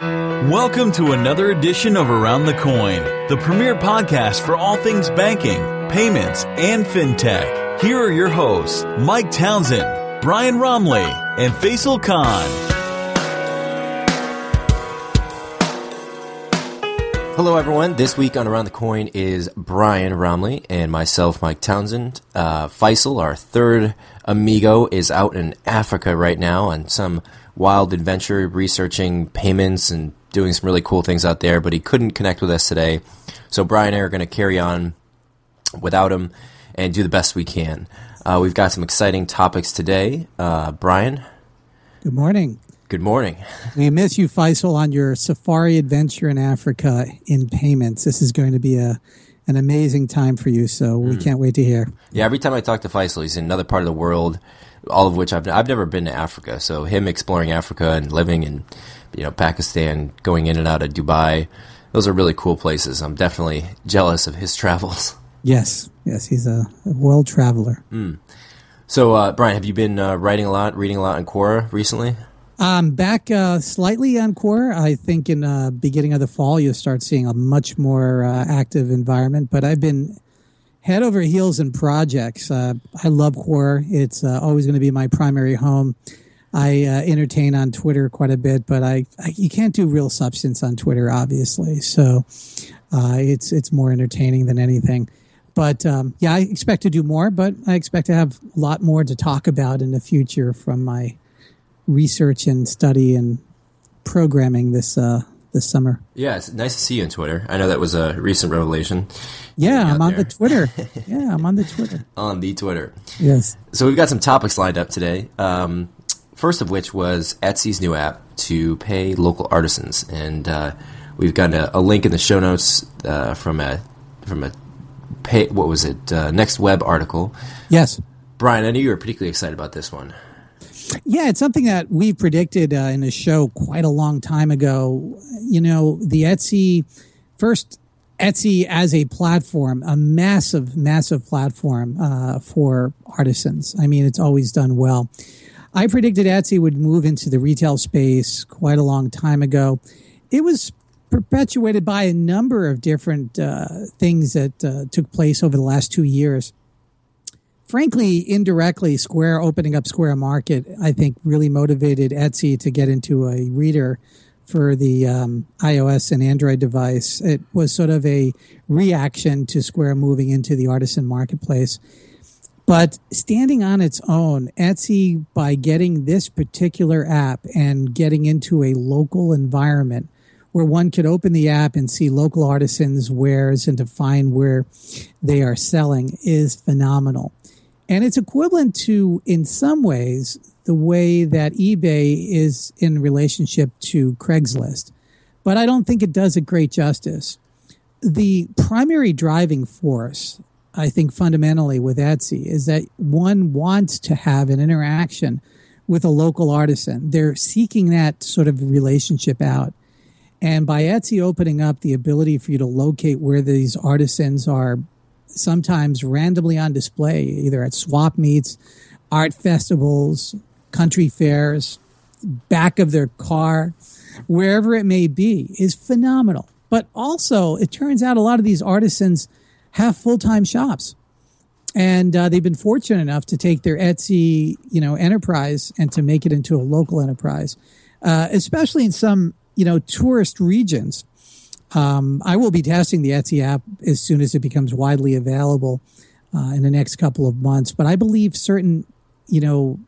Welcome to another edition of Around the Coin, the premier podcast for all things banking, payments, and fintech. Here are your hosts, Mike Townsend, Brian Roemmele, and Faisal Khan. Hello, everyone. This week on Around the Coin is Brian Roemmele and myself, Mike Townsend. Uh, Faisal, our third amigo, is out in Africa right now on some wild adventure researching payments and doing some really cool things out there, but he couldn't connect with us today. So Brian and I are going to carry on without him and do the best we can. Uh, we've got some exciting topics today. Uh, Brian? Good morning. Good morning. We miss you, Faisal, on your safari adventure in Africa in payments. This is going to be a an amazing time for you, so we mm. can't wait to hear. Yeah, every time I talk to Faisal, he's in another part of the world, all of which I've I've never been to Africa. So him exploring Africa and living in you know Pakistan, going in and out of Dubai, those are really cool places. I'm definitely jealous of his travels. Yes, yes, he's a, a world traveler. Mm. So, uh, Brian, have you been uh, writing a lot, reading a lot on Quora recently? Um, back uh, slightly on Quora. I think in the uh, beginning of the fall, you'll start seeing a much more uh, active environment. But I've been head over heels in projects. Uh, I love Quora. It's uh, always going to be my primary home. I uh, entertain on Twitter quite a bit, but I, I, you can't do real substance on Twitter, obviously. So it's it's more entertaining than anything. But um, yeah, I expect to do more, but I expect to have a lot more to talk about in the future from my research and study and programming this uh, this summer. Yeah, it's nice to see you on Twitter. I know that was a recent revelation. Yeah, I'm on there. the Twitter. yeah, I'm on the Twitter. on the Twitter. Yes. So we've got some topics lined up today. Um, first of which was Etsy's new app to pay local artisans, and uh, we've got a, a, link in the show notes uh, from a from a pay, what was it uh, next web article. Yes. Brian, I know you were particularly excited about this one. Yeah, it's something that we predicted uh, in a show quite a long time ago. You know, the Etsy first Etsy as a platform, a massive, massive platform uh, for artisans. I mean, it's always done well. I predicted Etsy would move into the retail space quite a long time ago. It was perpetuated by a number of different uh, things that uh, took place over the last two years frankly, indirectly, Square opening up Square Market, I think, really motivated Etsy to get into a reader for the um, iOS and Android device. It was sort of a reaction to Square moving into the artisan marketplace. But standing on its own, Etsy, by getting this particular app and getting into a local environment where one could open the app and see local artisans' wares and to find where they are selling, is phenomenal. And it's equivalent to, in some ways, the way that eBay is in relationship to Craigslist. But I don't think it does it great justice. The primary driving force, I think, fundamentally with Etsy is that one wants to have an interaction with a local artisan. They're seeking that sort of relationship out. And by Etsy opening up the ability for you to locate where these artisans are sometimes randomly on display, either at swap meets, art festivals, country fairs, back of their car, wherever it may be, is phenomenal. But also, it turns out a lot of these artisans have full time shops. and uh, they've been fortunate enough to take their Etsy, you know, enterprise and to make it into a local enterprise, uh, especially in some, you know, tourist regions. Um, I will be testing the Etsy app as soon as it becomes widely available uh, in the next couple of months. But I believe certain, you know,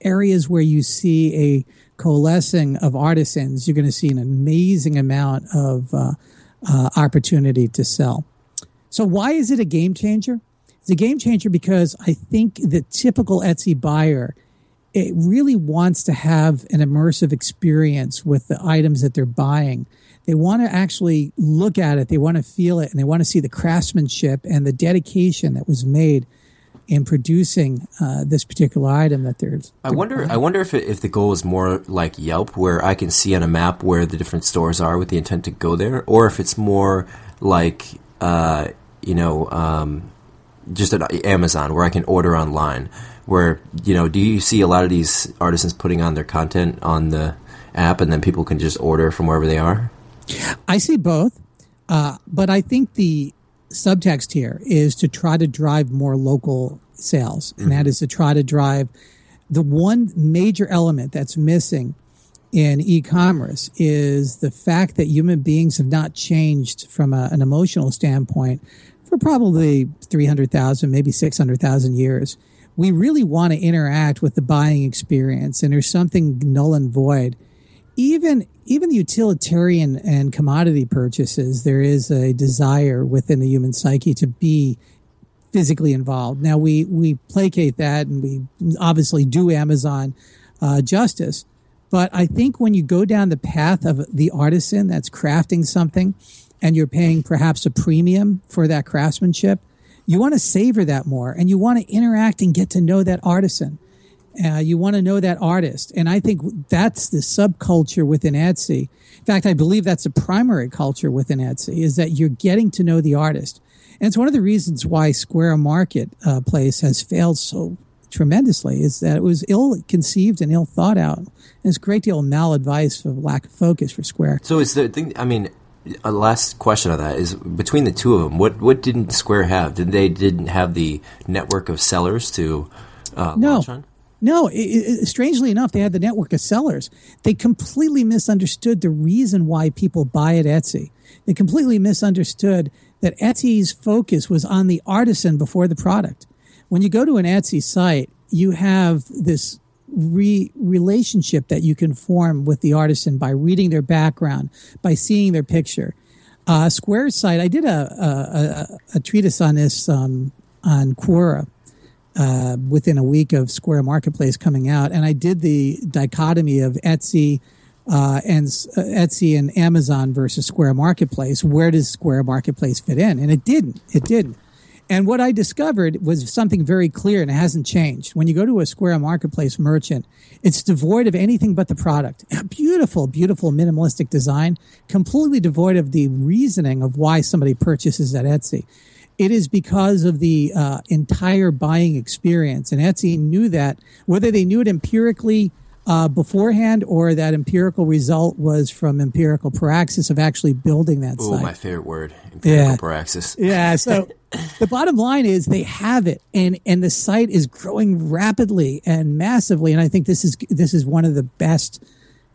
areas where you see a coalescing of artisans, you're going to see an amazing amount of uh, uh, opportunity to sell. So, why is it a game changer? It's a game changer because I think the typical Etsy buyer it really wants to have an immersive experience with the items that they're buying. They want to actually look at it, they want to feel it, and they want to see the craftsmanship and the dedication that was made in producing uh, this particular item that there's. I wonder. Buying. I wonder if it, if the goal is more like Yelp, where I can see on a map where the different stores are with the intent to go there, or if it's more like uh, you know um, just at Amazon, where I can order online where you know do you see a lot of these artisans putting on their content on the app and then people can just order from wherever they are i see both uh, but i think the subtext here is to try to drive more local sales and mm-hmm. that is to try to drive the one major element that's missing in e-commerce is the fact that human beings have not changed from a, an emotional standpoint for probably 300,000 maybe 600,000 years we really want to interact with the buying experience and there's something null and void even even the utilitarian and commodity purchases there is a desire within the human psyche to be physically involved now we we placate that and we obviously do amazon uh, justice but i think when you go down the path of the artisan that's crafting something and you're paying perhaps a premium for that craftsmanship you want to savor that more and you want to interact and get to know that artisan. Uh, you want to know that artist. And I think that's the subculture within Etsy. In fact, I believe that's the primary culture within Etsy is that you're getting to know the artist. And it's one of the reasons why Square Marketplace uh, has failed so tremendously is that it was ill conceived and ill thought out. And it's a great deal of maladvice of lack of focus for Square. So is the thing, I mean, a last question on that is between the two of them, what what didn't Square have? Did they didn't have the network of sellers to uh, no. launch on? No, it, it, strangely enough, they had the network of sellers. They completely misunderstood the reason why people buy at Etsy. They completely misunderstood that Etsy's focus was on the artisan before the product. When you go to an Etsy site, you have this re- relationship that you can form with the artisan by reading their background, by seeing their picture. Uh, Square's site, I did a, a, a, a treatise on this um, on Quora uh, within a week of Square Marketplace coming out, and I did the dichotomy of Etsy uh, and uh, Etsy and Amazon versus Square Marketplace. Where does Square Marketplace fit in? And it didn't. It didn't. And what I discovered was something very clear and it hasn't changed. When you go to a Square Marketplace merchant, it's devoid of anything but the product. A beautiful, beautiful minimalistic design, completely devoid of the reasoning of why somebody purchases at Etsy. It is because of the uh, entire buying experience. And Etsy knew that, whether they knew it empirically uh, beforehand, or that empirical result was from empirical praxis of actually building that Ooh, site. my favorite word, empirical yeah. praxis. Yeah. So the bottom line is they have it, and and the site is growing rapidly and massively. And I think this is this is one of the best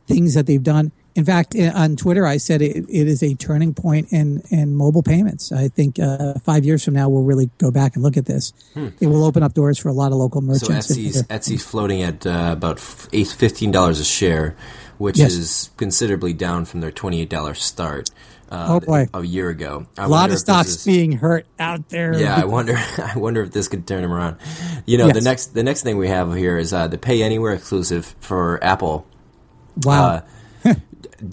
things that they've done. In fact, on Twitter, I said it, it is a turning point in, in mobile payments. I think uh, five years from now, we'll really go back and look at this. Hmm. It will open up doors for a lot of local merchants. So Etsy's, Etsy's floating at uh, about $15 a share, which yes. is considerably down from their $28 start. Uh, oh boy! A year ago, I a lot of stocks is, being hurt out there. Yeah, I wonder. I wonder if this could turn them around. You know, yes. the next the next thing we have here is uh, the Pay Anywhere exclusive for Apple. Wow. Uh,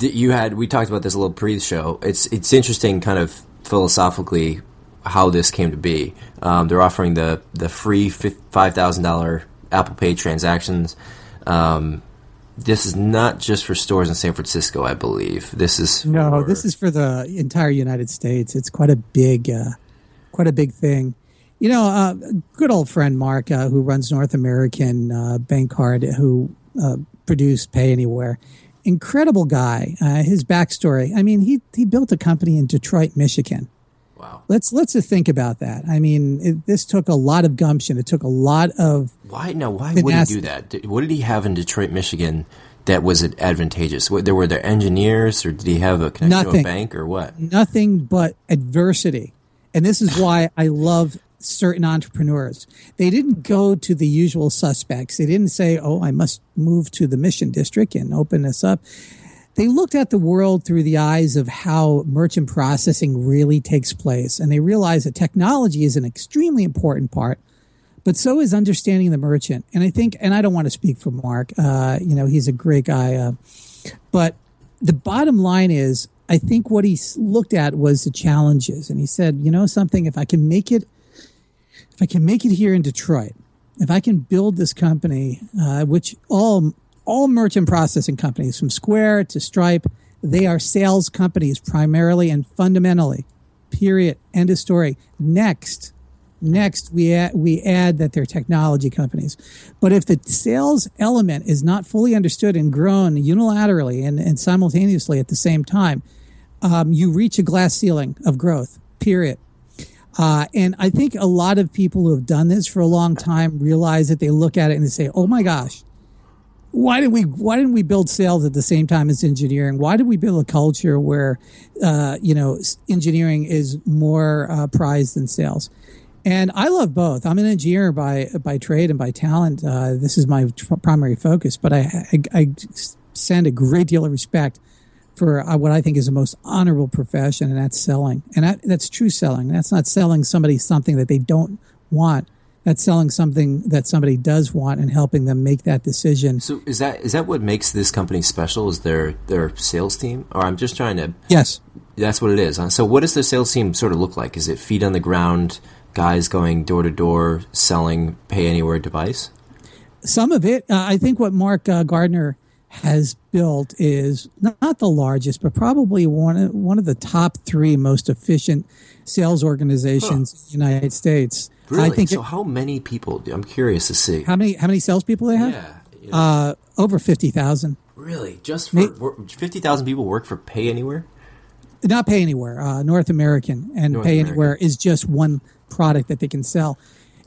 you had we talked about this a little pre-show. It's it's interesting, kind of philosophically, how this came to be. Um, they're offering the the free five thousand dollar Apple Pay transactions. Um, this is not just for stores in San Francisco, I believe. This is for, no. This is for the entire United States. It's quite a big, uh, quite a big thing. You know, uh, good old friend Mark, uh, who runs North American uh, Bancard, who uh, produced Pay Anywhere incredible guy. Uh, his backstory. I mean, he he built a company in Detroit, Michigan. Wow. Let's let's just think about that. I mean, it, this took a lot of gumption. It took a lot of Why now? Why would he do that? Did- What did he have in Detroit, Michigan, that was advantageous? What, there were there engineers, or did he have a connection to a bank, or what? nothing but adversity. And this is why I love certain entrepreneurs. They didn't go to the usual suspects. They didn't say, "Oh, I must move to the Mission District and open this up." They looked at the world through the eyes of how merchant processing really takes place, and they realized that technology is an extremely important part but so is understanding the merchant. And I think, and I don't want to speak for Mark, uh, you know, he's a great guy. Uh, but the bottom line is, I think what he looked at was the challenges. And he said, you know, something, if I can make it, if I can make it here in Detroit, if I can build this company, uh, which all, all merchant processing companies from Square to Stripe, they are sales companies primarily and fundamentally. Period. End of story. Next, Next, we add, we add that they're technology companies. But if the sales element is not fully understood and grown unilaterally and, and simultaneously at the same time, um, you reach a glass ceiling of growth, period. Uh, and I think a lot of people who have done this for a long time realize that they look at it and they say, oh my gosh, why did we why didn't we build sales at the same time as engineering? Why did we build a culture where uh, you know engineering is more uh, prized than sales? And I love both. I'm an engineer by by trade and by talent. Uh, this is my primary focus, but I, I, I send a great deal of respect for uh, what I think is the most honorable profession, and that's selling. And that, that's true selling. That's not selling somebody something that they don't want. That's selling something that somebody does want and helping them make that decision. So is that is that what makes this company special? Is their their sales team? Or I'm just trying to. Yes. That's what it is. huh? So what does the sales team sort of look like? Is it feet on the ground, guys going door to door selling pay anywhere device? some of it, uh, I think what Mark uh, Gardner has built is not, the largest, but probably one of, one of the top three most efficient sales organizations in the United States. Really? I think so it- how many people? I'm curious to see. how many how many salespeople they have? yeah. know, Uh, over fifty thousand. really? Just for fifty thousand people work for Pay Anywhere? Not Pay Anywhere, uh, North American, and North Pay American. Anywhere is just one product that they can sell.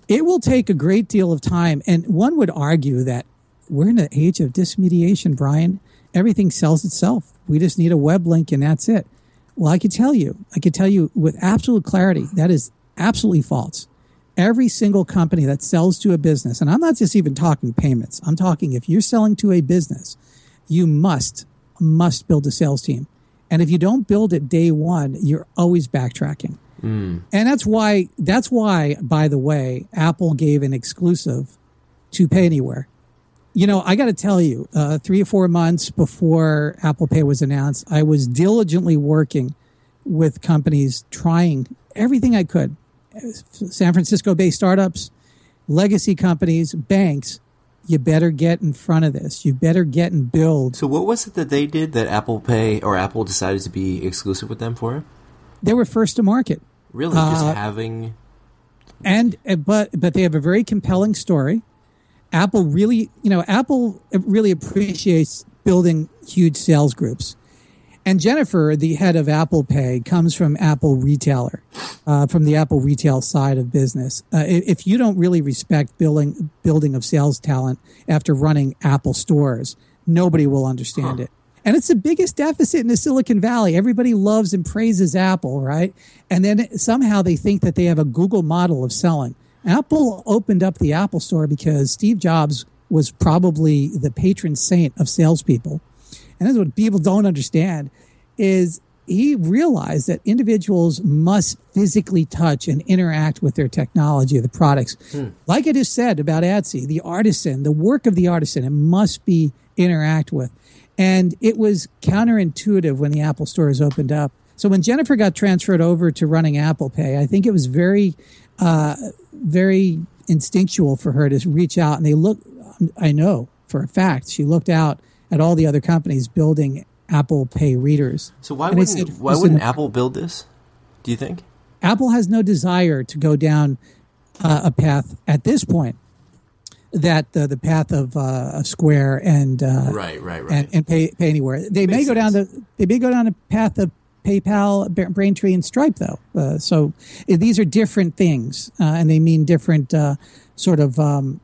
It will take a great deal of time, and one would argue that we're in an age of dismediation, Brian. Everything sells itself. We just need a web link, and that's it. Well, I could tell you, I could tell you with absolute clarity that is absolutely false. Every single company that sells to a business, and I'm not just even talking payments. I'm talking if you're selling to a business, you must must build a sales team. And if you don't build it day one, you're always backtracking. Hmm. And that's why that's why, by the way, Apple gave an exclusive to Pay Anywhere. You know, I got to tell you, uh, three or four months before Apple Pay was announced, I was diligently working with companies, trying everything I could. San Francisco-based startups, legacy companies, banks. You better get in front of this. You better get and build. So what was it that they did that Apple Pay or Apple decided to be exclusive with them for? They were first to market. Really, just Uh, having and uh, but but they have a very compelling story. Apple really, you know, Apple really appreciates building huge sales groups. And Jennifer, the head of Apple Pay, comes from Apple retailer, uh, from the Apple retail side of business. Uh, if you don't really respect building building of sales talent after running Apple stores, nobody will understand it. And it's the biggest deficit in the Silicon Valley. Everybody loves and praises Apple, right? And then somehow they think that they have a Google model of selling. Apple opened up the Apple Store because Steve Jobs was probably the patron saint of salespeople. And that's what people don't understand is he realized that individuals must physically touch and interact with their technology, or the products. Like it is said about Etsy, the artisan, the work of the artisan, it must be interact with. And it was counterintuitive when the Apple stores opened up. So when Jennifer got transferred over to running Apple Pay, I think it was very, uh, very instinctual for her to reach out. And they look, I know for a fact, she looked out at all the other companies building Apple Pay readers. So why And wouldn't said, why wouldn't Apple build this? Do you think? Apple has no desire to go down uh, a path at this point that uh, the path of uh, Square and uh, Right, right, right. and, and pay, pay anywhere. They may Makes go down the they may go down a path of PayPal, Braintree, and Stripe, though. Uh, so these are different things, uh, and they mean different uh, sort of um,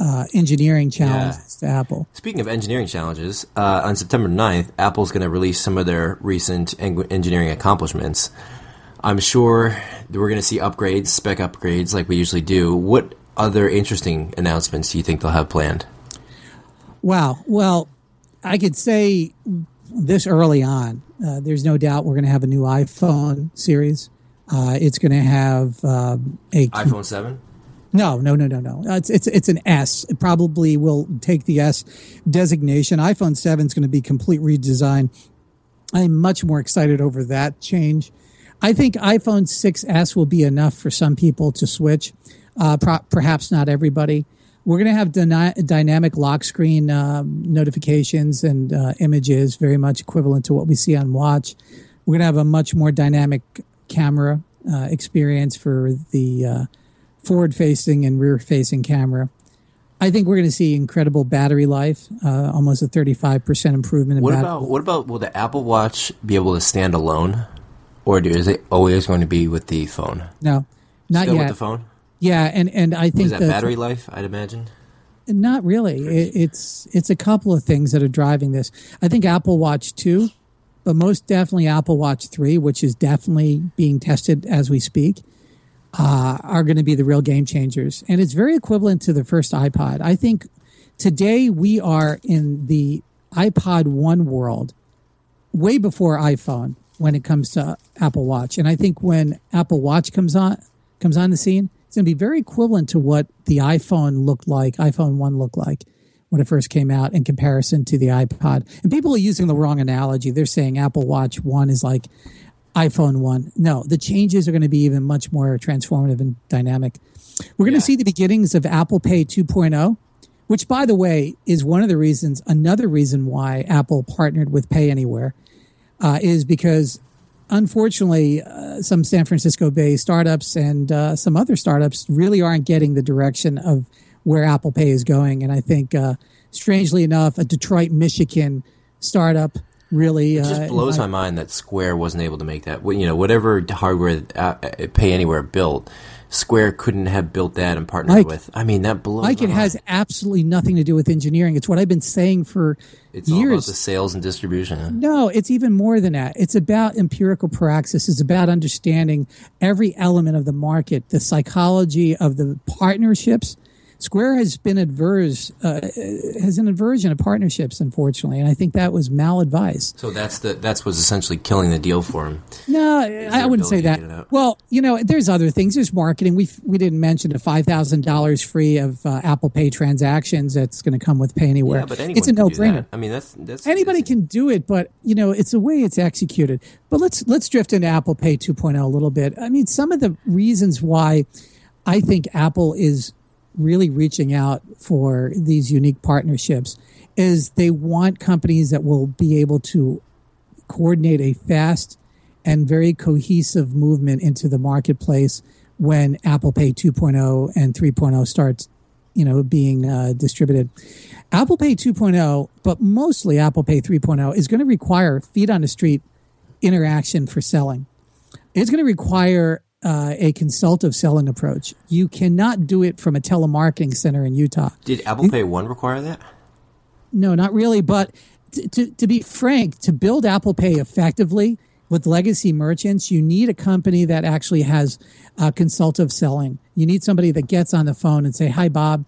uh, engineering challenges yeah. to Apple. Speaking of engineering challenges, uh, on September 9th, Apple's going to release some of their recent engineering accomplishments. I'm sure we're going to see upgrades, spec upgrades, like we usually do. What other interesting announcements do you think they'll have planned? Wow. Well, I could say this early on, uh, there's no doubt we're going to have a new iPhone series. Uh, it's going to have um, a iPhone seven. No, no, no, no, no. Uh, it's it's it's an S. It probably will take the S designation. iPhone seven is going to be complete redesign. I'm much more excited over that change. I think iPhone 6s will be enough for some people to switch. Uh, pro- perhaps not everybody. We're going to have dyna- dynamic lock screen um, notifications and uh, images, very much equivalent to what we see on Watch. We're going to have a much more dynamic camera uh, experience for the uh, forward facing and rear facing camera. I think we're going to see incredible battery life, uh, almost a 35% improvement in what battery. About, what about will the Apple Watch be able to stand alone? Or is it always going to be with the phone? No, not Still yet. with the phone? Yeah, and, and I think is that the, battery life, I'd imagine? Not really. It, it's it's a couple of things that are driving this. I think Apple Watch 2, but most definitely Apple Watch 3, which is definitely being tested as we speak uh, are going to be the real game changers. And it's very equivalent to the first iPod. I think today we are in the iPod 1 world way before iPhone when it comes to Apple Watch. And I think when Apple Watch comes on comes on the scene, it's going to be very equivalent to what the iPhone looked like, iPhone 1 looked like when it first came out in comparison to the iPod. And people are using the wrong analogy. They're saying Apple Watch 1 is like iPhone 1. No, the changes are going to be even much more transformative and dynamic. We're going yeah. to see the beginnings of Apple Pay 2.0, which, by the way, is one of the reasons, another reason why Apple partnered with Pay Anywhere, uh, is because unfortunately, uh, some San Francisco Bay startups and uh, some other startups really aren't getting the direction of where Apple Pay is going. And I think, uh, strangely enough, a Detroit, Michigan startup really. It just uh, blows my mind that Square wasn't able to make that. You know, whatever hardware uh, Pay Anywhere built, Square couldn't have built that and partnered Mike, with. I mean, that blows. Mike, it mind. has absolutely nothing to do with engineering. It's what I've been saying for it's years. all about the sales and distribution. No, it's even more than that. It's about empirical praxis. It's about understanding every element of the market, the psychology of the partnerships Square has been adverse, uh, has an aversion of partnerships, unfortunately, and I think that was maladvice. So that's the that's what's essentially killing the deal for him. No, I wouldn't say that. Well, you know, there's other things. There's marketing. We we didn't mention the five thousand dollars free of uh, Apple Pay transactions that's going to come with Pay Anywhere. Yeah, but it's a no brainer. I mean, that's that's anybody can do it, but you know, it's the way it's executed. But let's let's drift into Apple Pay 2.0 a little bit. I mean, some of the reasons why I think Apple is really reaching out for these unique partnerships is they want companies that will be able to coordinate a fast and very cohesive movement into the marketplace when Apple Pay 2.0 and 3.0 starts, you know, being uh, distributed. Apple Pay 2.0, but mostly Apple Pay 3.0 is going to require feet on the street interaction for selling. It's going to require uh, a consultative selling approach. You cannot do it from a telemarketing center in Utah. Did Apple Pay One require that? No, not really. But to, to, to be frank, to build Apple Pay effectively with legacy merchants, you need a company that actually has uh, consultative selling. You need somebody that gets on the phone and say, "Hi, Bob."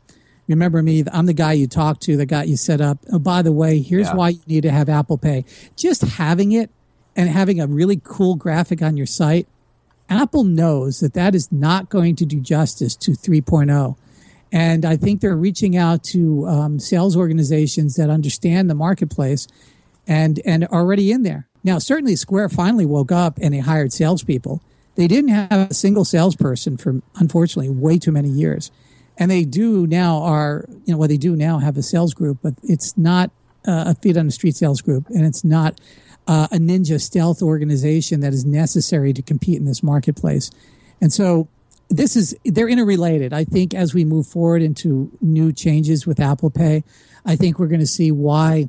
Remember me? I'm the guy you talked to that got you set up. Oh, by the way, here's yeah. why you need to have Apple Pay. Just having it and having a really cool graphic on your site Apple knows that that is not going to do justice to 3.0. And I think they're reaching out to um, sales organizations that understand the marketplace and, and are already in there. Now, certainly Square finally woke up and they hired salespeople. They didn't have a single salesperson for, unfortunately, way too many years. And they do now are, you know, what they do now have a sales group, but it's not uh, a feet on the street sales group and it's not uh, a ninja stealth organization that is necessary to compete in this marketplace. And so this is they're interrelated. I think as we move forward into new changes with Apple Pay, I think we're going to see why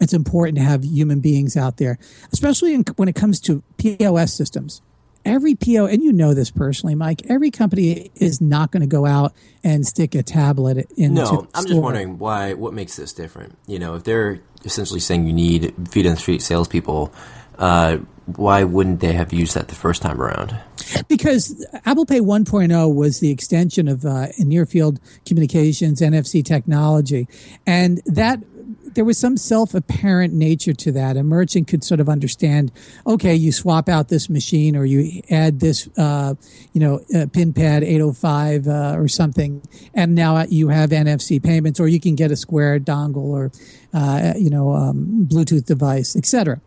it's important to have human beings out there, especially in, when it comes to POS systems. Every PO, and you know this personally, Mike. Every company is not going to go out and stick a tablet into. No, I'm just wondering why. What makes this different? You know, if they're essentially saying you need feet on the street salespeople, uh, why wouldn't they have used that the first time around? Because Apple Pay 1.0 was the extension of uh, near field communications, NFC technology, and that there was some self apparent nature to that. A merchant could sort of understand, okay, you swap out this machine or you add this, uh, you know, uh, pin pad 805 uh, or something, and now you have NFC payments, or you can get a Square dongle or, uh, you know, um, Bluetooth device, etc.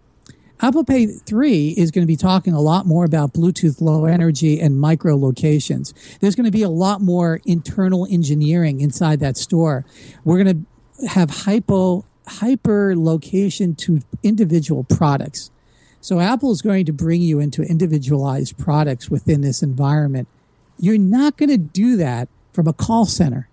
Apple Pay 3 is going to be talking a lot more about Bluetooth low energy and micro locations. There's going to be a lot more internal engineering inside that store. We're going to have hypo hyper location to individual products. So Apple is going to bring you into individualized products within this environment. You're not going to do that from a call center.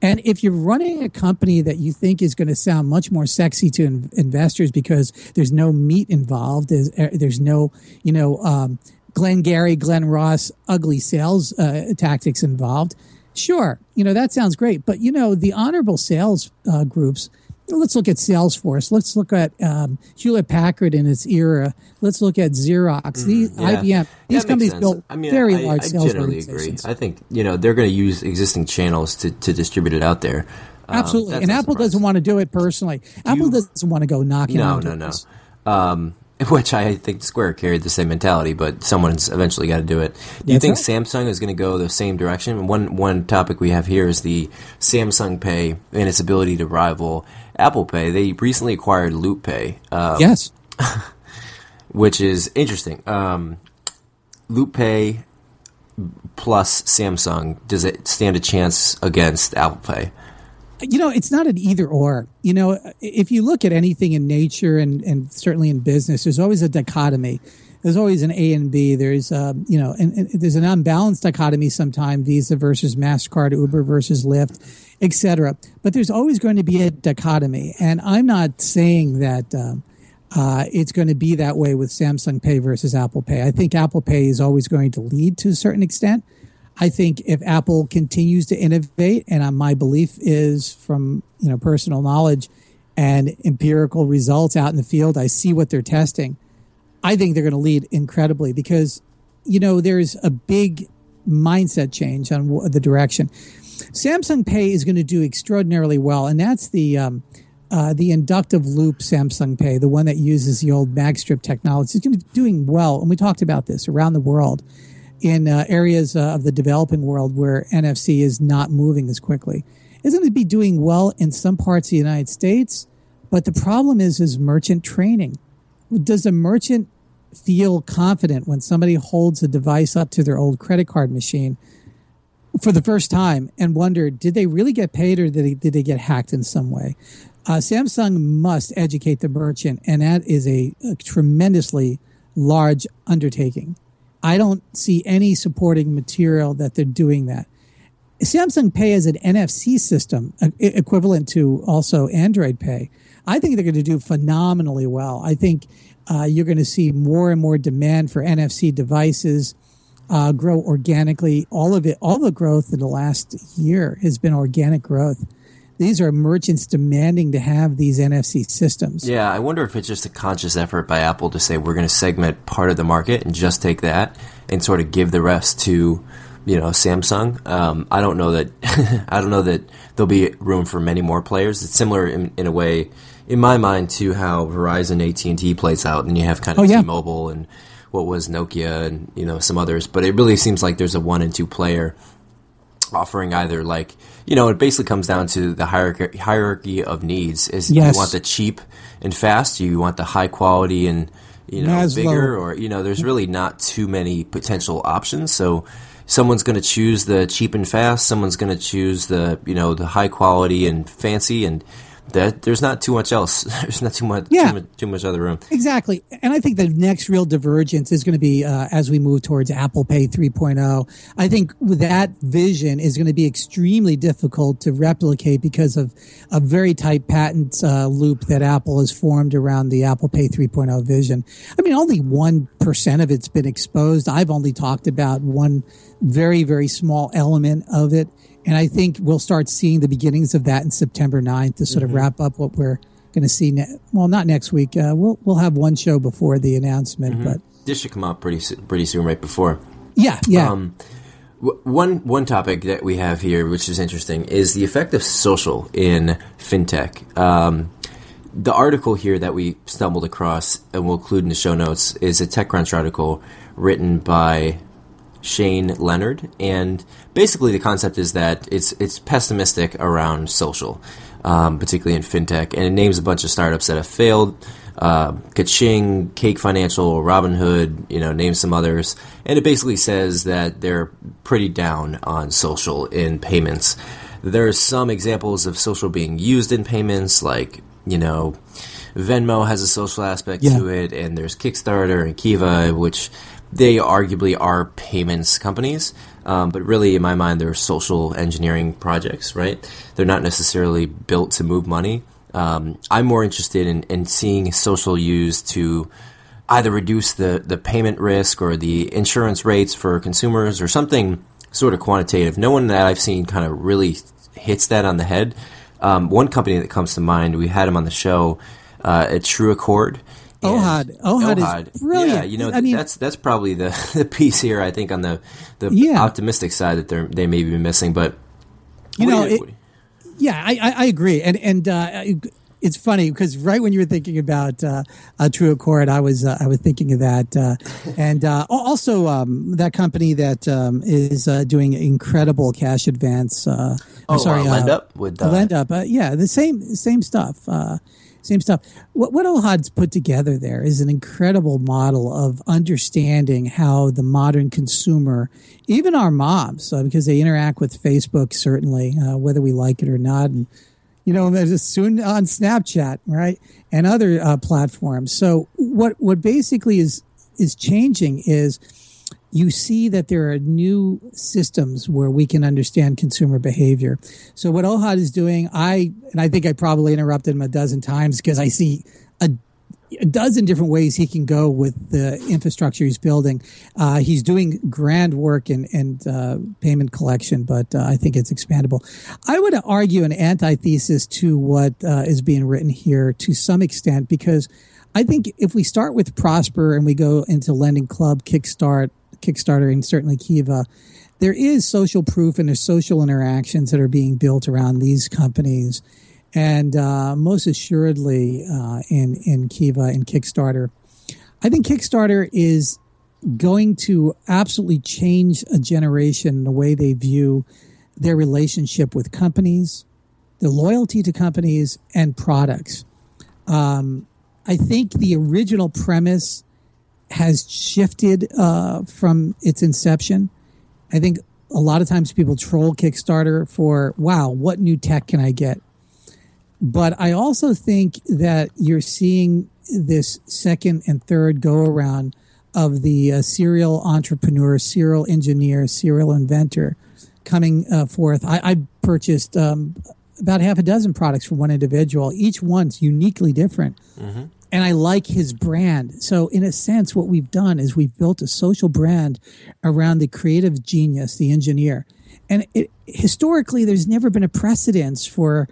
And if you're running a company that you think is going to sound much more sexy to in- investors because there's no meat involved, there's, uh, there's no, you know, um, Glenn Gary, Glen Ross, ugly sales uh, tactics involved, sure, you know, that sounds great. But, you know, the honorable sales uh, groups – let's look at Salesforce. Let's look at um, Hewlett Packard in its era. Let's look at Xerox, mm, these, yeah. IBM. These companies built I mean, very I, large I, sales I generally agree. I think you know they're going to use existing channels to, to distribute it out there. Um, Absolutely, and Apple doesn't want to do it personally. Do Apple you, doesn't want to go knocking. No, no, no. Um, which I think Square carried the same mentality, but someone's eventually got to do it. Do you think right. Samsung is going to go the same direction? One one topic we have here is the Samsung Pay and its ability to rival Apple Pay. They recently acquired Loop Pay. Um, yes, which is interesting. Um, Loop Pay plus Samsung does it stand a chance against Apple Pay? you know, it's not an either or. You know, if you look at anything in nature and, and certainly in business, there's always a dichotomy. There's always an A and B. There's, um, you know, and, and, there's an unbalanced dichotomy sometimes Visa versus MasterCard, Uber versus Lyft, etc. But there's always going to be a dichotomy. And I'm not saying that um, uh, it's going to be that way with Samsung Pay versus Apple Pay. I think Apple Pay is always going to lead to a certain extent. I think if Apple continues to innovate, and uh, my belief is from you know personal knowledge and empirical results out in the field, I see what they're testing. I think they're going to lead incredibly because you know there's a big mindset change on the direction. Samsung Pay is going to do extraordinarily well, and that's the um, uh, the inductive loop Samsung Pay, the one that uses the old magstripe technology. It's going to be doing well, and we talked about this around the world in uh, areas uh, of the developing world where NFC is not moving as quickly. It's going to be doing well in some parts of the United States, but the problem is is merchant training. Does a merchant feel confident when somebody holds a device up to their old credit card machine for the first time and wonder, did they really get paid or did they, did they get hacked in some way? Uh, Samsung must educate the merchant, and that is a, a tremendously large undertaking. I don't see any supporting material that they're doing that. Samsung Pay is an NFC system, equivalent to also Android Pay, I think they're going to do phenomenally well. I think uh, you're going to see more and more demand for NFC devices uh, grow organically. All of it, all the growth in the last year has been organic growth these are merchants demanding to have these NFC systems. Yeah, I wonder if it's just a conscious effort by Apple to say we're going to segment part of the market and just take that and sort of give the rest to you know Samsung. Um, I don't know that I don't know that there'll be room for many more players. It's similar in, in a way, in my mind, too how Verizon AT and T plays out, and you have kind of oh, yeah. T-Mobile and what was Nokia and you know some others. But it really seems like there's a one and two player offering either like you know it basically comes down to the hierarchy hierarchy of needs is yes. you want the cheap and fast you want the high quality and you know Maslow. bigger or you know there's really not too many potential options so someone's going to choose the cheap and fast someone's going to choose the you know the high quality and fancy and that there's not too much else. There's not too much, Yeah. too much, too much other room. Exactly. And I think the next real divergence is going to be uh, as we move towards Apple Pay 3.0. I think that vision is going to be extremely difficult to replicate because of a very tight patent uh, loop that Apple has formed around the Apple Pay 3.0 vision. I mean, only 1% of it's been exposed. I've only talked about one very, very small element of it. And I think we'll start seeing the beginnings of that in September 9th to sort of wrap up what we're going to see. Ne- well, not next week. Uh, we'll we'll have one show before the announcement, but This should come out pretty pretty soon, right before. yeah, yeah, Um, w- one one topic that we have here, which is interesting, is the effect of social in fintech. Um, the article here that we stumbled across, and we'll include in the show notes, is a TechCrunch article written by Shane Leonard, and basically the concept is that it's it's pessimistic around social, um, particularly in fintech, and it names a bunch of startups that have failed. Uh, Kaching, Cake Financial, Robinhood, you know, name some others, and it basically says that they're pretty down on social in payments. There's some examples of social being used in payments, like you know, Venmo has a social aspect Yeah. to it, and there's Kickstarter and Kiva, which they arguably are payments companies. Um, but really, in my mind, they're social engineering projects, right? They're not necessarily built to move money. Um, I'm more interested in, in seeing social used to either reduce the, the payment risk or the insurance rates for consumers or something sort of quantitative. No one that I've seen kind of really hits that on the head. Um, one company that comes to mind, we had him on the show uh, at TrueAccord. And- Ohad. Ohad is brilliant. Yeah, you know, I mean- that's that's probably the, the piece here. I think on the the Yeah. optimistic side that they they may be missing, but You know, it- what Yeah, I, I, I agree, and and uh, it's funny because right when you were thinking about uh, uh, TrueAccord, I was uh, I was thinking of that, uh, and uh, also um, that company that um, is uh, doing incredible cash advance. Uh, Oh, I'm sorry, uh, LendUp with, uh, LendUp. Uh, yeah, the same same stuff. Uh, same stuff. What what Ohad's put together there is an incredible model of understanding how the modern consumer, even our moms, uh, because they interact with Facebook certainly, uh, whether we like it or not, and you know, there's soon on Snapchat, right, and other uh, platforms. So what what basically is is changing is you see that there are new systems where we can understand consumer behavior. So what Ohad is doing, I and I think I probably interrupted him a dozen times because I see a, dozen different ways he can go with the infrastructure he's building. Uh, he's doing grand work in, in uh, payment collection, but uh, I think it's expandable. I would argue an antithesis to what uh, is being written here to some extent because I think if we start with Prosper and we go into Lending Club, Kickstart, Kickstarter, and certainly Kiva, there is social proof and there's social interactions that are being built around these companies. And uh, most assuredly uh, in, in Kiva and Kickstarter. I think Kickstarter is going to absolutely change a generation the way they view their relationship with companies, the loyalty to companies, and products. Um, I think the original premise has shifted uh, from its inception. I think a lot of times people troll Kickstarter for, wow, what new tech can I get? But I also think that you're seeing this second and third go around of the uh, serial entrepreneur, serial engineer, serial inventor coming uh, forth. I, I purchased um, about half a dozen products from one individual. Each one's uniquely different. And I like his brand. So, in a sense, what we've done is we've built a social brand around the creative genius, the engineer. And it, historically, there's never been a precedence for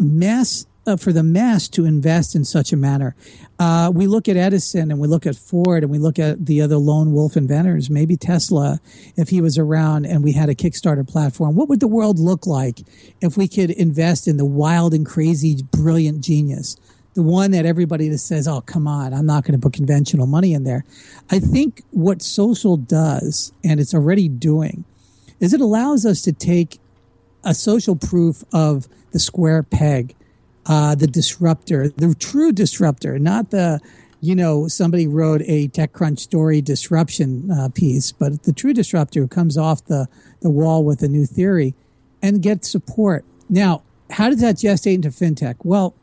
mass uh, for the mass to invest in such a manner. Uh, we look at Edison and we look at Ford and we look at the other lone wolf inventors, maybe Tesla, if he was around and we had a Kickstarter platform. What would the world look like if we could invest in the wild and crazy, brilliant genius? The one that everybody that says, oh, come on, I'm not going to put conventional money in there. I think what social does, and it's already doing, is it allows us to take a social proof of the square peg, uh, the disruptor, the true disruptor, not the, you know, somebody wrote a TechCrunch story disruption uh, piece, but the true disruptor who comes off the, the wall with a new theory and get support. Now, how does that gestate into fintech? Well,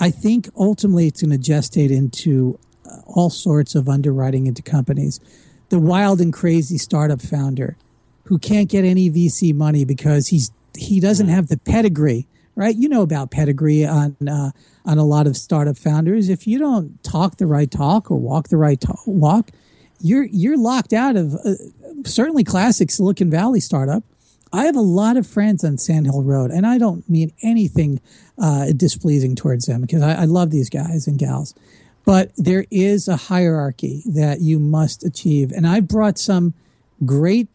I think ultimately it's going to gestate into uh, all sorts of underwriting into companies. The wild and crazy startup founder who can't get any VC money because he's he doesn't have the pedigree, right? You know about pedigree on uh, on a lot of startup founders. If you don't talk the right talk or walk the right talk, walk, you're you're locked out of uh, certainly classic Silicon Valley startup. I have a lot of friends on Sand Hill Road, and I don't mean anything uh, displeasing towards them because I, I love these guys and gals. But there is a hierarchy that you must achieve, and I've brought some great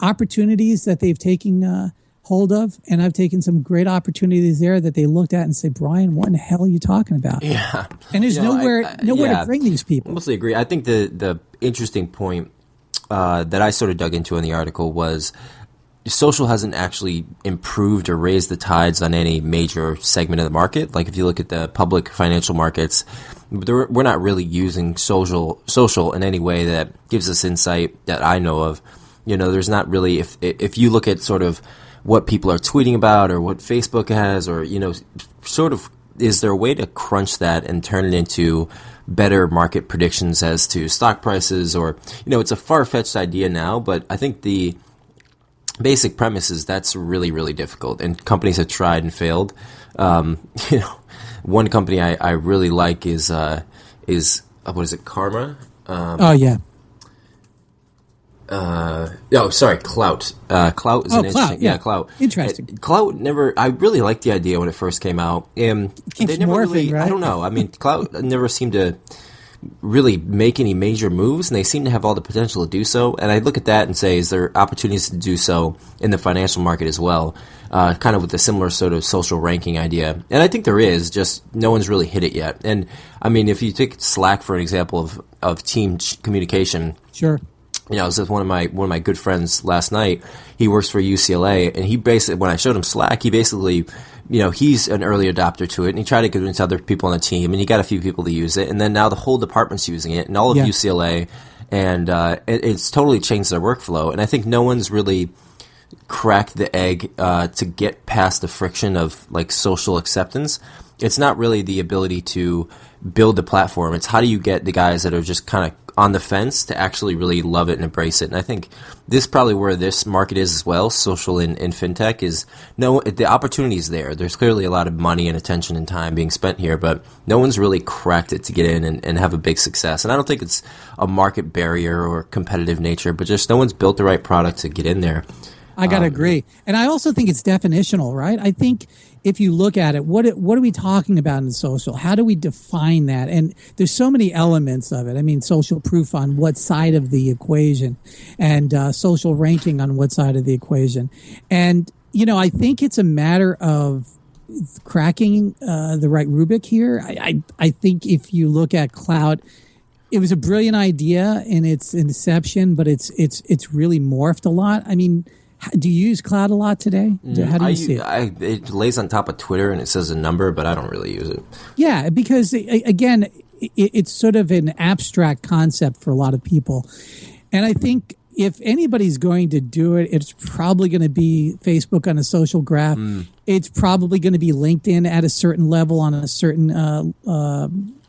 opportunities that they've taken uh, hold of, and I've taken some great opportunities there that they looked at and say, "Brian, what in the hell are you talking about?" Yeah, and there's You know, nowhere I- I- nowhere yeah. to bring these people. I mostly agree. I think the the interesting point uh, that I sort of dug into in the article was social hasn't actually improved or raised the tides on any major segment of the market. Like if you look at the public financial markets, we're not really using social social in any way that gives us insight that I know of. You know, there's not really if if you look at sort of what people are tweeting about or what Facebook has or you know sort of is there a way to crunch that and turn it into better market predictions as to stock prices? Or you know it's a far-fetched idea now but i think the basic premise is that's really really difficult. And companies have tried and failed. Um, you know one company I, I really like is uh, is uh, what is it karma? Um, oh yeah, uh, oh, sorry, Klout. Uh, Klout is Oh, an Klout, interesting. yeah. Klout. Interesting. Uh, Klout never. I really liked the idea when it first came out. Keeps they never morphing, really. I don't know. I mean, Klout never seemed to really make any major moves, and they seem to have all the potential to do so. And I look at that and say, is there opportunities to do so in the financial market as well? Uh, kind of with a similar sort of social ranking idea, and I think there is. Just no one's really hit it yet. And I mean, if you take Slack for an example of of team ch- communication, sure. You know, I was with one of my one of my good friends last night. He works for UCLA, and he basically when I showed him Slack, he basically, you know, he's an early adopter to it, and he tried to convince other people on the team, and he got a few people to use it, and then now the whole department's using it, and all of Yeah. UCLA, and uh, it, it's totally changed their workflow, and I think no one's really cracked the egg uh, to get past the friction of like social acceptance. It's not really the ability to build the platform. It's how do you get the guys that are just kind of on the fence to actually really love it and embrace it. And I think this is probably where this market is as well. Social in, in fintech is no the opportunity is there. There's clearly a lot of money and attention and time being spent here, but no one's really cracked it to get in and, and have a big success. And I don't think it's a market barrier or competitive nature, but just no one's built the right product to get in there. I got to um, agree, and I also think it's definitional, right? I think if you look at it, what what are we talking about in social? How do we define that? And there's so many elements of it. I mean, social proof on what side of the equation, and uh, social ranking on what side of the equation, and you know, I think it's a matter of cracking uh, the right rubric here. I, I I think if you look at Klout it was a brilliant idea in its inception, but it's it's it's really morphed a lot. I mean, do you use Klout a lot today? Do- How do you I, see it? I, it lays on top of Twitter and it says a number, but I don't really use it. Yeah, because again, it, it's sort of an abstract concept for a lot of people, and I think if anybody's going to do it, it's probably going to be Facebook on a social graph. It's probably going to be LinkedIn at a certain level on a certain uh, uh,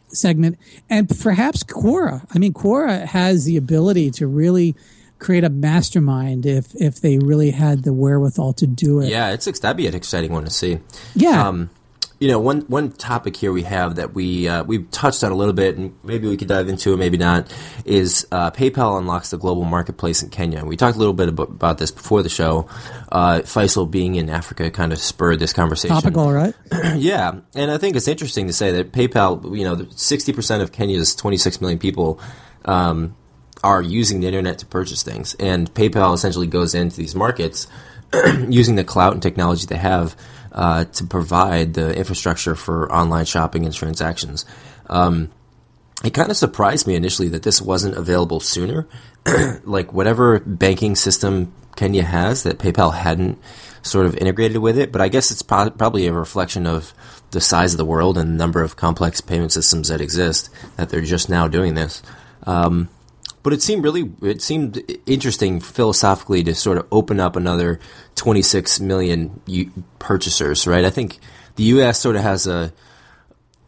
segment, and perhaps Quora. I mean, Quora has the ability to really create a mastermind if if they really had the wherewithal to do it. Yeah, it's that'd be an exciting one to see. Yeah. Um, you know, one one topic here we have that we uh, we've touched on a little bit, and maybe we could dive into it, maybe not. Is uh, PayPal unlocks the global marketplace in Kenya? We talked a little bit about, about this before the show. Uh, Faisal being in Africa kind of spurred this conversation. Topical, right? Yeah, and I think it's interesting to say that PayPal, you know, sixty percent of Kenya's twenty-six million people um, are using the internet to purchase things, and PayPal essentially goes into these markets using the clout and technology they have uh, to provide the infrastructure for online shopping and transactions. Um, it kind of surprised me initially that this wasn't available sooner. like whatever banking system Kenya has, that PayPal hadn't sort of integrated with it. But I guess it's pro- probably a reflection of the size of the world and the number of complex payment systems that exist that they're just now doing this. Um, but it seemed really it seemed interesting philosophically to sort of open up another 26 million purchasers, right? I think the U.S. sort of has a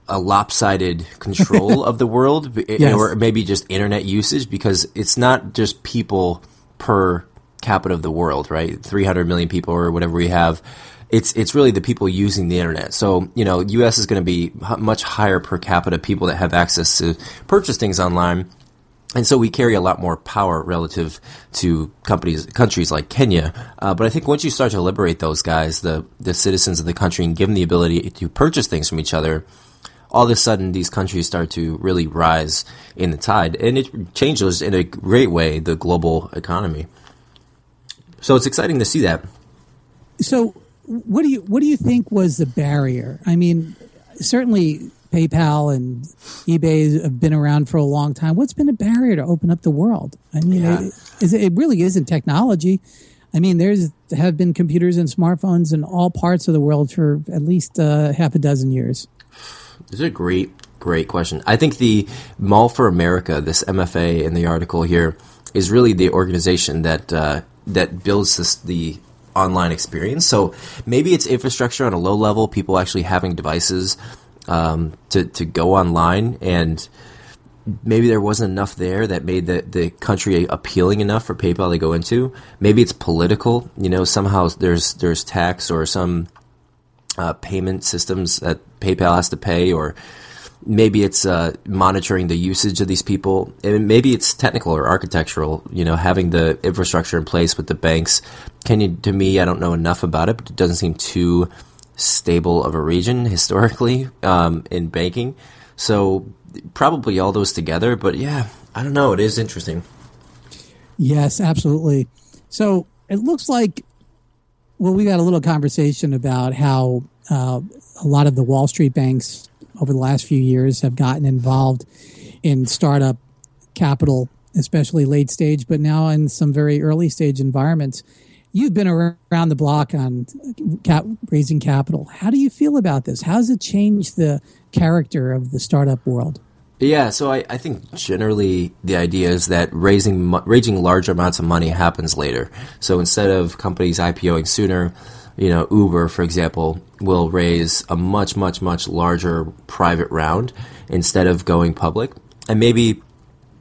a lopsided control of the world, yes. or maybe just internet usage, because it's not just people per capita of the world, right? 300 million people or whatever we have. It's it's really the people using the internet. So you know, U.S. is going to be much higher per capita people that have access to purchase things online and so we carry a lot more power relative to companies, countries like Kenya. Uh, but I think once you start to liberate those guys, the the citizens of the country, and give them the ability to purchase things from each other, all of a sudden these countries start to really rise in the tide, and it changes in a great way the global economy. So it's exciting to see that. So, what do you what do you think was the barrier? I mean, certainly PayPal and eBay have been around for a long time. What's been a barrier to open up the world? I mean, yeah. it, it really isn't technology. I mean, there's have been computers and smartphones in all parts of the world for at least uh, half a dozen years. This is a great, great question. I think the Mall for Africa, this MFA in the article here, is really the organization that uh, that builds this, the online experience. So maybe it's infrastructure on a low level, people actually having devices um, to to go online, and maybe there wasn't enough there that made the the country appealing enough for PayPal to go into. Maybe it's political. You know, somehow there's there's tax or some uh, payment systems that PayPal has to pay, or maybe it's uh, monitoring the usage of these people, and maybe it's technical or architectural. You know, having the infrastructure in place with the banks. Can you? To me, I don't know enough about it, but it doesn't seem too stable of a region historically um, in banking. So probably all those together. But yeah, I don't know. It is interesting. Yes, absolutely. So it looks like well, we got a little conversation about how uh, a lot of the Wall Street banks over the last few years have gotten involved in startup capital, especially late stage, but now in some very early stage environments you've been around the block on cap, raising capital. How do you feel about this? How does it change the character of the startup world? Yeah, so I, I think generally the idea is that raising raising large amounts of money happens later. So instead of companies IPOing sooner, you know, Uber, for example, will raise a much, much, much larger private round instead of going public. And maybe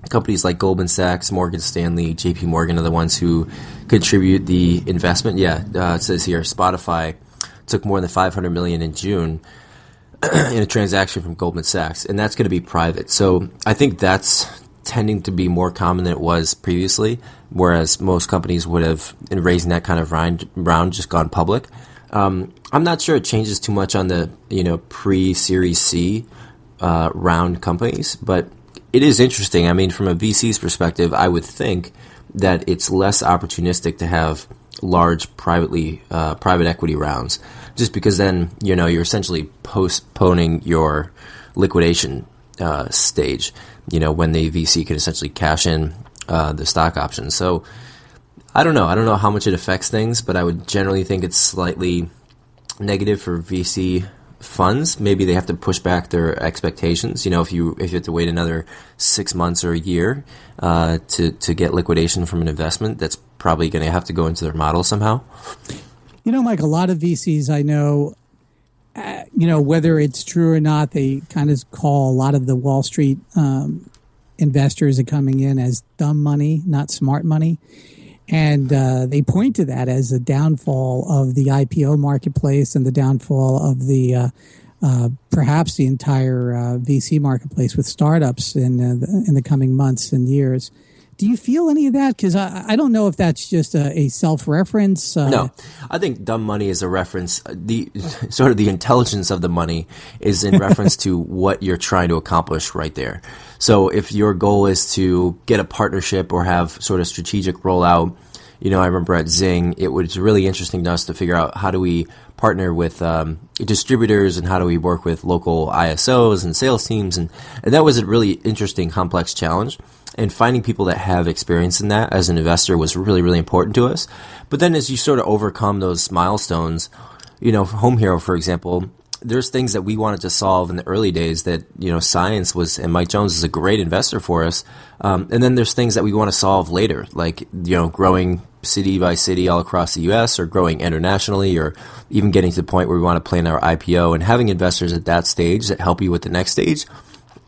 companies like Goldman Sachs, Morgan Stanley, JP Morgan are the ones who contribute the investment. Yeah, uh, it says here Spotify took more than 500 million in June in a transaction from Goldman Sachs, and that's going to be private. So I think that's tending to be more common than it was previously, whereas most companies would have, in raising that kind of round, round just gone public. Um, I'm not sure it changes too much on the you know pre-Series C uh, round companies, but it is interesting. I mean, from a VC's perspective, I would think that it's less opportunistic to have large privately uh, private equity rounds, just because then you know you're essentially postponing your liquidation uh, stage. You know when the VC can essentially cash in uh, the stock options. So I don't know. I don't know how much it affects things, but I would generally think it's slightly negative for VC funds, maybe they have to push back their expectations. You know, if you if you have to wait another six months or a year uh, to to get liquidation from an investment, that's probably going to have to go into their model somehow. You know, Mike, a lot of VCs I know, uh, you know, whether it's true or not, they kind of call a lot of the Wall Street um, investors are coming in as dumb money, not smart money. And uh, they point to that as a downfall of the IPO marketplace and the downfall of the uh, uh, perhaps the entire uh, VC marketplace with startups in uh, the, in the coming months and years. Do you feel any of that? Because I, I don't know if that's just a, a self reference. Uh, no, I think dumb money is a reference. The sort of the intelligence of the money is in reference to what you're trying to accomplish right there. So if your goal is to get a partnership or have sort of strategic rollout, you know, I remember at Zing, it was really interesting to us to figure out how do we partner with um, distributors and how do we work with local ISOs and sales teams, and, and that was a really interesting, complex challenge. And finding people that have experience in that as an investor was really, really important to us. But then as you sort of overcome those milestones, you know, Home Hero, for example, there's things that we wanted to solve in the early days that you know science was and Mike Jones is a great investor for us. Um, and then there's things that we want to solve later, like you know growing city by city all across the U.S. or growing internationally, or even getting to the point where we want to plan our IPO and having investors at that stage that help you with the next stage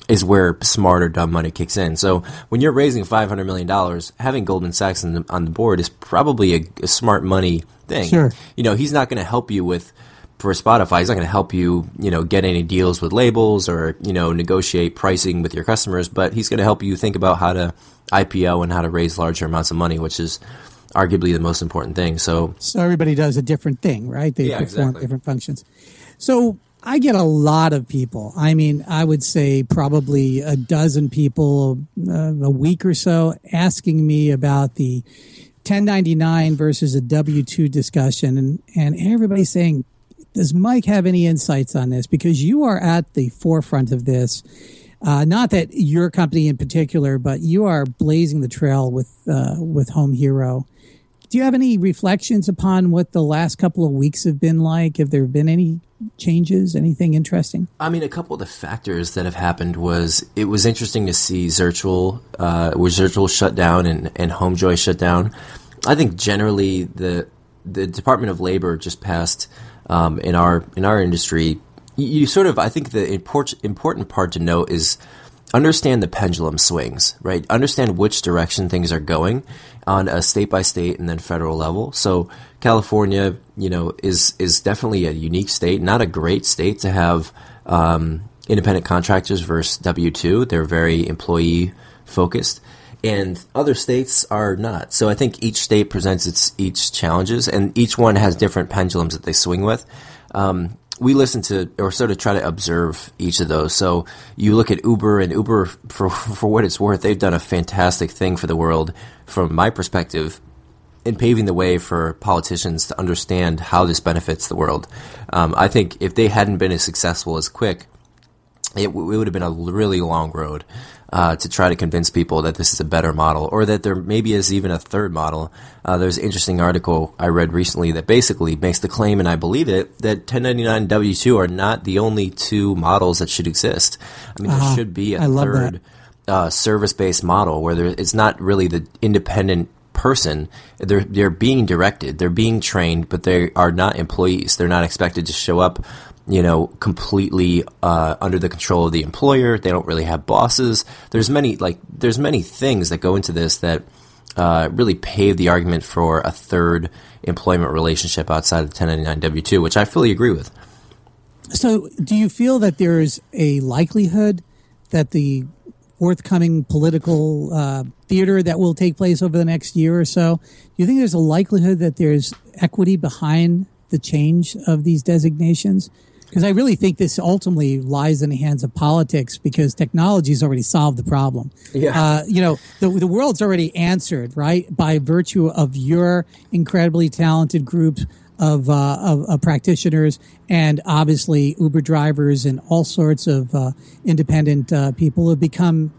is where smart or dumb money kicks in. So when you're raising $500 million, having Goldman Sachs on the, on the board is probably a, a smart money thing. Sure. You know, he's not going to help you with for Spotify, he's not going to help you, you know, get any deals with labels or, you know, negotiate pricing with your customers, but he's going to help you think about how to IPO and how to raise larger amounts of money, which is arguably the most important thing. So, so everybody does a different thing, right? They Yeah, perform exactly. different functions. So I get a lot of people. I mean, I would say probably a dozen people uh, a week or so asking me about the 1099 versus a W 2 discussion. And, and everybody's saying, does Mike have any insights on this? Because you are at the forefront of this. Uh, not that your company in particular, but you are blazing the trail with uh, with Home Hero. Do you have any reflections upon what the last couple of weeks have been like? Have there been any changes? Anything interesting? I mean, a couple of the factors that have happened was it was interesting to see Zirtual, uh, was Zirtual shut down and, and HomeJoy shut down. I think generally the the Department of Labor just passed um, in our in our industry. You, sort of, I think the import, important part to note is understand the pendulum swings, right? Understand which direction things are going on a state by state and then federal level. So California, you know, is is definitely a unique state, not a great state to have um, independent contractors versus W two. They're very employee focused. And other states are not. So I think each state presents its each challenges, and each one has different pendulums that they swing with. Um, we listen to or sort of try to observe each of those. So you look at Uber and Uber for for what it's worth, they've done a fantastic thing for the world from my perspective in paving the way for politicians to understand how this benefits the world. Um, I think if they hadn't been as successful as Quick, it, w- it would have been a really long road uh, to try to convince people that this is a better model or that there maybe is even a third model. Uh, there's an interesting article I read recently that basically makes the claim, and I believe it, that 1099 W 2 are not the only two models that should exist. I mean, there should be a I third uh, service based model where there, it's not really the independent person. They're they're being directed, they're being trained, but they are not employees. They're not expected to show up, you know, completely uh, under the control of the employer. They don't really have bosses. There's many like there's many things that go into this that uh, really pave the argument for a third employment relationship outside of 1099 W two, which I fully agree with. So, do you feel that there is a likelihood that the forthcoming political uh, theater that will take place over the next year or so, do you think there's a likelihood that there's equity behind the change of these designations? Because I really think this ultimately lies in the hands of politics because technology has already solved the problem. Yeah. Uh, you know, the, the world's already answered, right, by virtue of your incredibly talented group of, uh, of, of practitioners and obviously Uber drivers and all sorts of uh, independent uh, people have become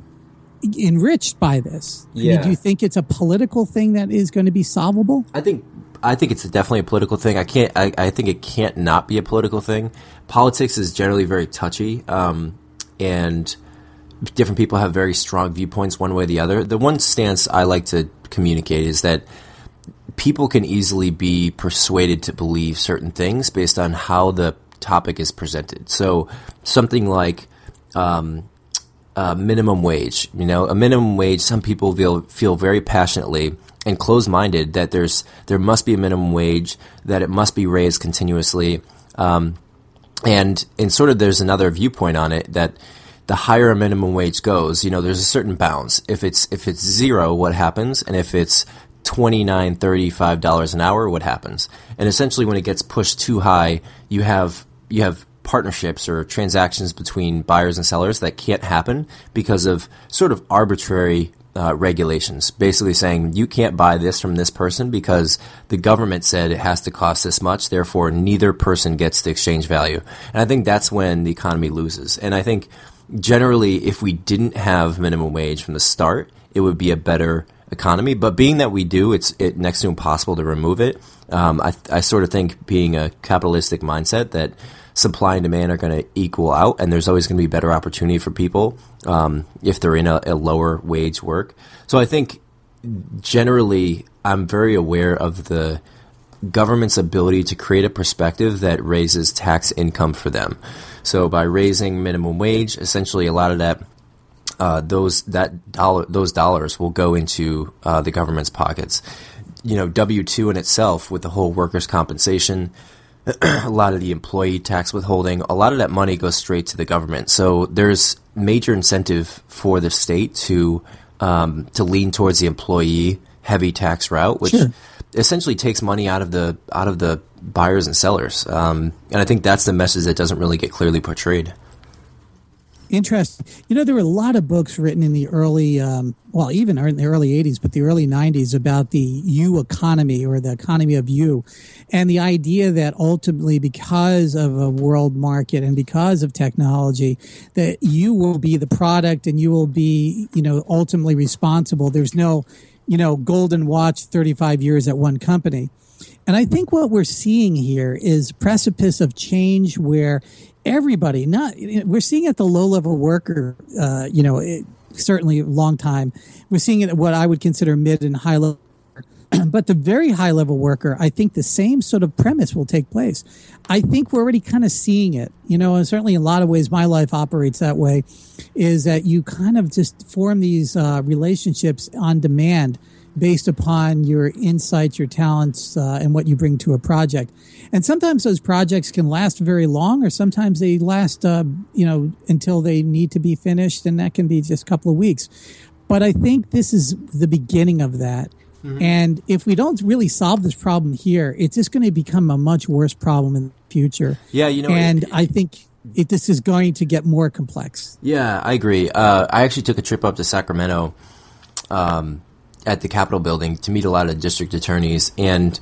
enriched by this. I mean, Yeah. do you think it's a political thing that is going to be solvable? I think I think it's definitely a political thing. I can't. I, I think it can't not be a political thing. Politics is generally very touchy, um, and different people have very strong viewpoints one way or the other. The one stance I like to communicate is that people can easily be persuaded to believe certain things based on how the topic is presented. So something like um, uh, minimum wage. You know, a minimum wage. Some people feel feel very passionately and closed minded that there's there must be a minimum wage, that it must be raised continuously, um, and and sort of there's another viewpoint on it that the higher a minimum wage goes, you know, there's a certain bounds. If it's if it's zero, what happens? And if it's 29 35 dollars an hour what happens and essentially when it gets pushed too high you have you have partnerships or transactions between buyers and sellers that can't happen because of sort of arbitrary uh, regulations basically saying you can't buy this from this person because the government said it has to cost this much therefore neither person gets the exchange value and i think that's when the economy loses and i think generally if we didn't have minimum wage from the start it would be a better economy. But being that we do, it's it next to impossible to remove it. Um, I, I sort of think being a capitalistic mindset that supply and demand are going to equal out, and there's always going to be better opportunity for people um, if they're in a, a lower wage work. So I think generally, I'm very aware of the government's ability to create a perspective that raises tax income for them. So by raising minimum wage, essentially a lot of that uh, those that dollar those dollars will go into uh, the government's pockets. You know, W two in itself with the whole workers' compensation, a lot of the employee tax withholding, a lot of that money goes straight to the government. So there's major incentive for the state to um, to lean towards the employee heavy tax route, which sure. essentially takes money out of the out of the buyers and sellers. Um, and I think that's the message that doesn't really get clearly portrayed interesting. You know, there were a lot of books written in the early, um, well, even in the early 80s, but the early 90s about the you economy or the economy of you. And the idea that ultimately, because of a world market and because of technology, that you will be the product and you will be, you know, ultimately responsible. There's no, you know, golden watch 35 years at one company. And I think what we're seeing here is precipice of change where everybody not we're seeing at the low level worker uh, you know it, certainly a long time. We're seeing it at what i would consider mid and high level. But the very high level worker i think the same sort of premise will take place. I think we're already kind of seeing it you know and certainly in a lot of ways my life operates that way is that you kind of just form these uh, relationships on demand based upon your insights your talents uh, and what you bring to a project and sometimes those projects can last very long, or sometimes they last, uh, you know, until they need to be finished, and that can be just a couple of weeks. But I think this is the beginning of that. Mm-hmm. And if we don't really solve this problem here, it's just going to become a much worse problem in the future. Yeah, you know, and it, I think it, this is going to get more complex. Yeah, I agree. Uh, I actually took a trip up to Sacramento um, at the Capitol building to meet a lot of district attorneys, and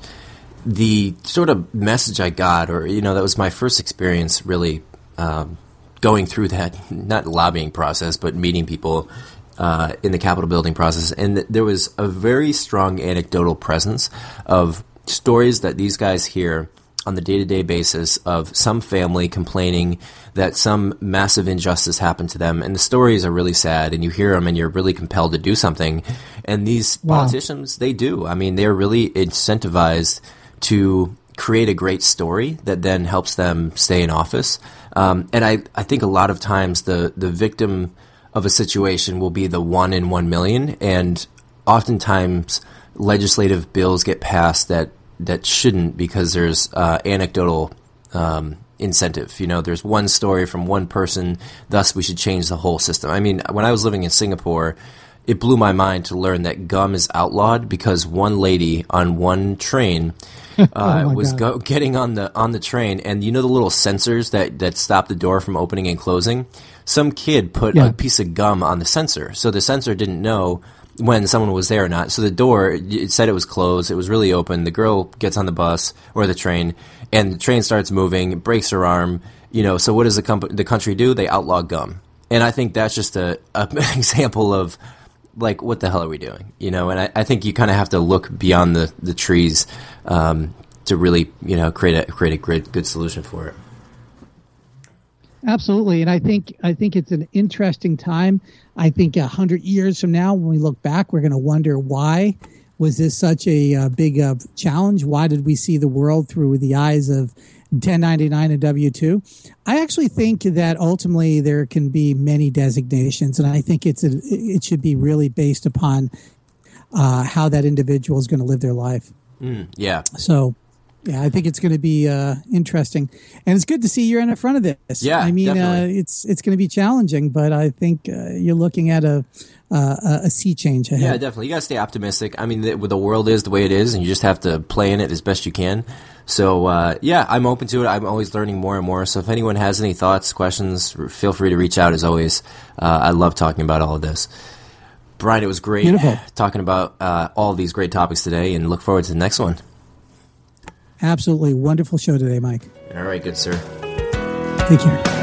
the sort of message I got, or you know, that was my first experience really um, going through that not lobbying process, but meeting people uh, in the Capitol building process, and th- there was a very strong anecdotal presence of stories that these guys hear on the day-to-day basis of some family complaining that some massive injustice happened to them and the stories are really sad and you hear them and you're really compelled to do something and these wow. politicians they do i mean they're really incentivized to create a great story that then helps them stay in office. Um, and I, I think a lot of times the, the victim of a situation will be the one in one million. And oftentimes legislative bills get passed that, that shouldn't because there's uh, anecdotal um, incentive. You know, there's one story from one person, thus we should change the whole system. I mean, when I was living in Singapore, it blew my mind to learn that gum is outlawed because one lady on one train uh, oh was go, getting on the on the train, and you know the little sensors that that stop the door from opening and closing. Some kid put yeah. a piece of gum on the sensor, so the sensor didn't know when someone was there or not. So the door it said it was closed. It was really open. The girl gets on the bus or the train, and the train starts moving. breaks her arm. You know. So what does the comp- the country do? They outlaw gum, and I think that's just a, a an example of like what the hell are we doing you know and i, I think you kind of have to look beyond the, the trees um, to really you know create a create a great good solution for it absolutely and i think i think it's an interesting time i think a hundred years from now when we look back we're going to wonder why was this such a uh, big uh, challenge why did we see the world through the eyes of 1099 and W 2. I actually think that ultimately there can be many designations, and I think it's a, it should be really based upon uh, how that individual is going to live their life. Mm, yeah. So, yeah, I think it's going to be uh, interesting, and it's good to see you're in the front of this. Yeah, I mean, uh, it's it's going to be challenging, but I think uh, you're looking at a uh, a sea change ahead. Yeah, definitely. You got to stay optimistic. I mean, the, the world is the way it is, and you just have to play in it as best you can. So uh, yeah, I'm open to it. I'm always learning more and more. So if anyone has any thoughts, questions, feel free to reach out. As always, uh, I love talking about all of this. Brian, it was great Beautiful. talking about uh, all these great topics today, and look forward to the next one. Absolutely wonderful show today, Mike. All right, good sir. Take care.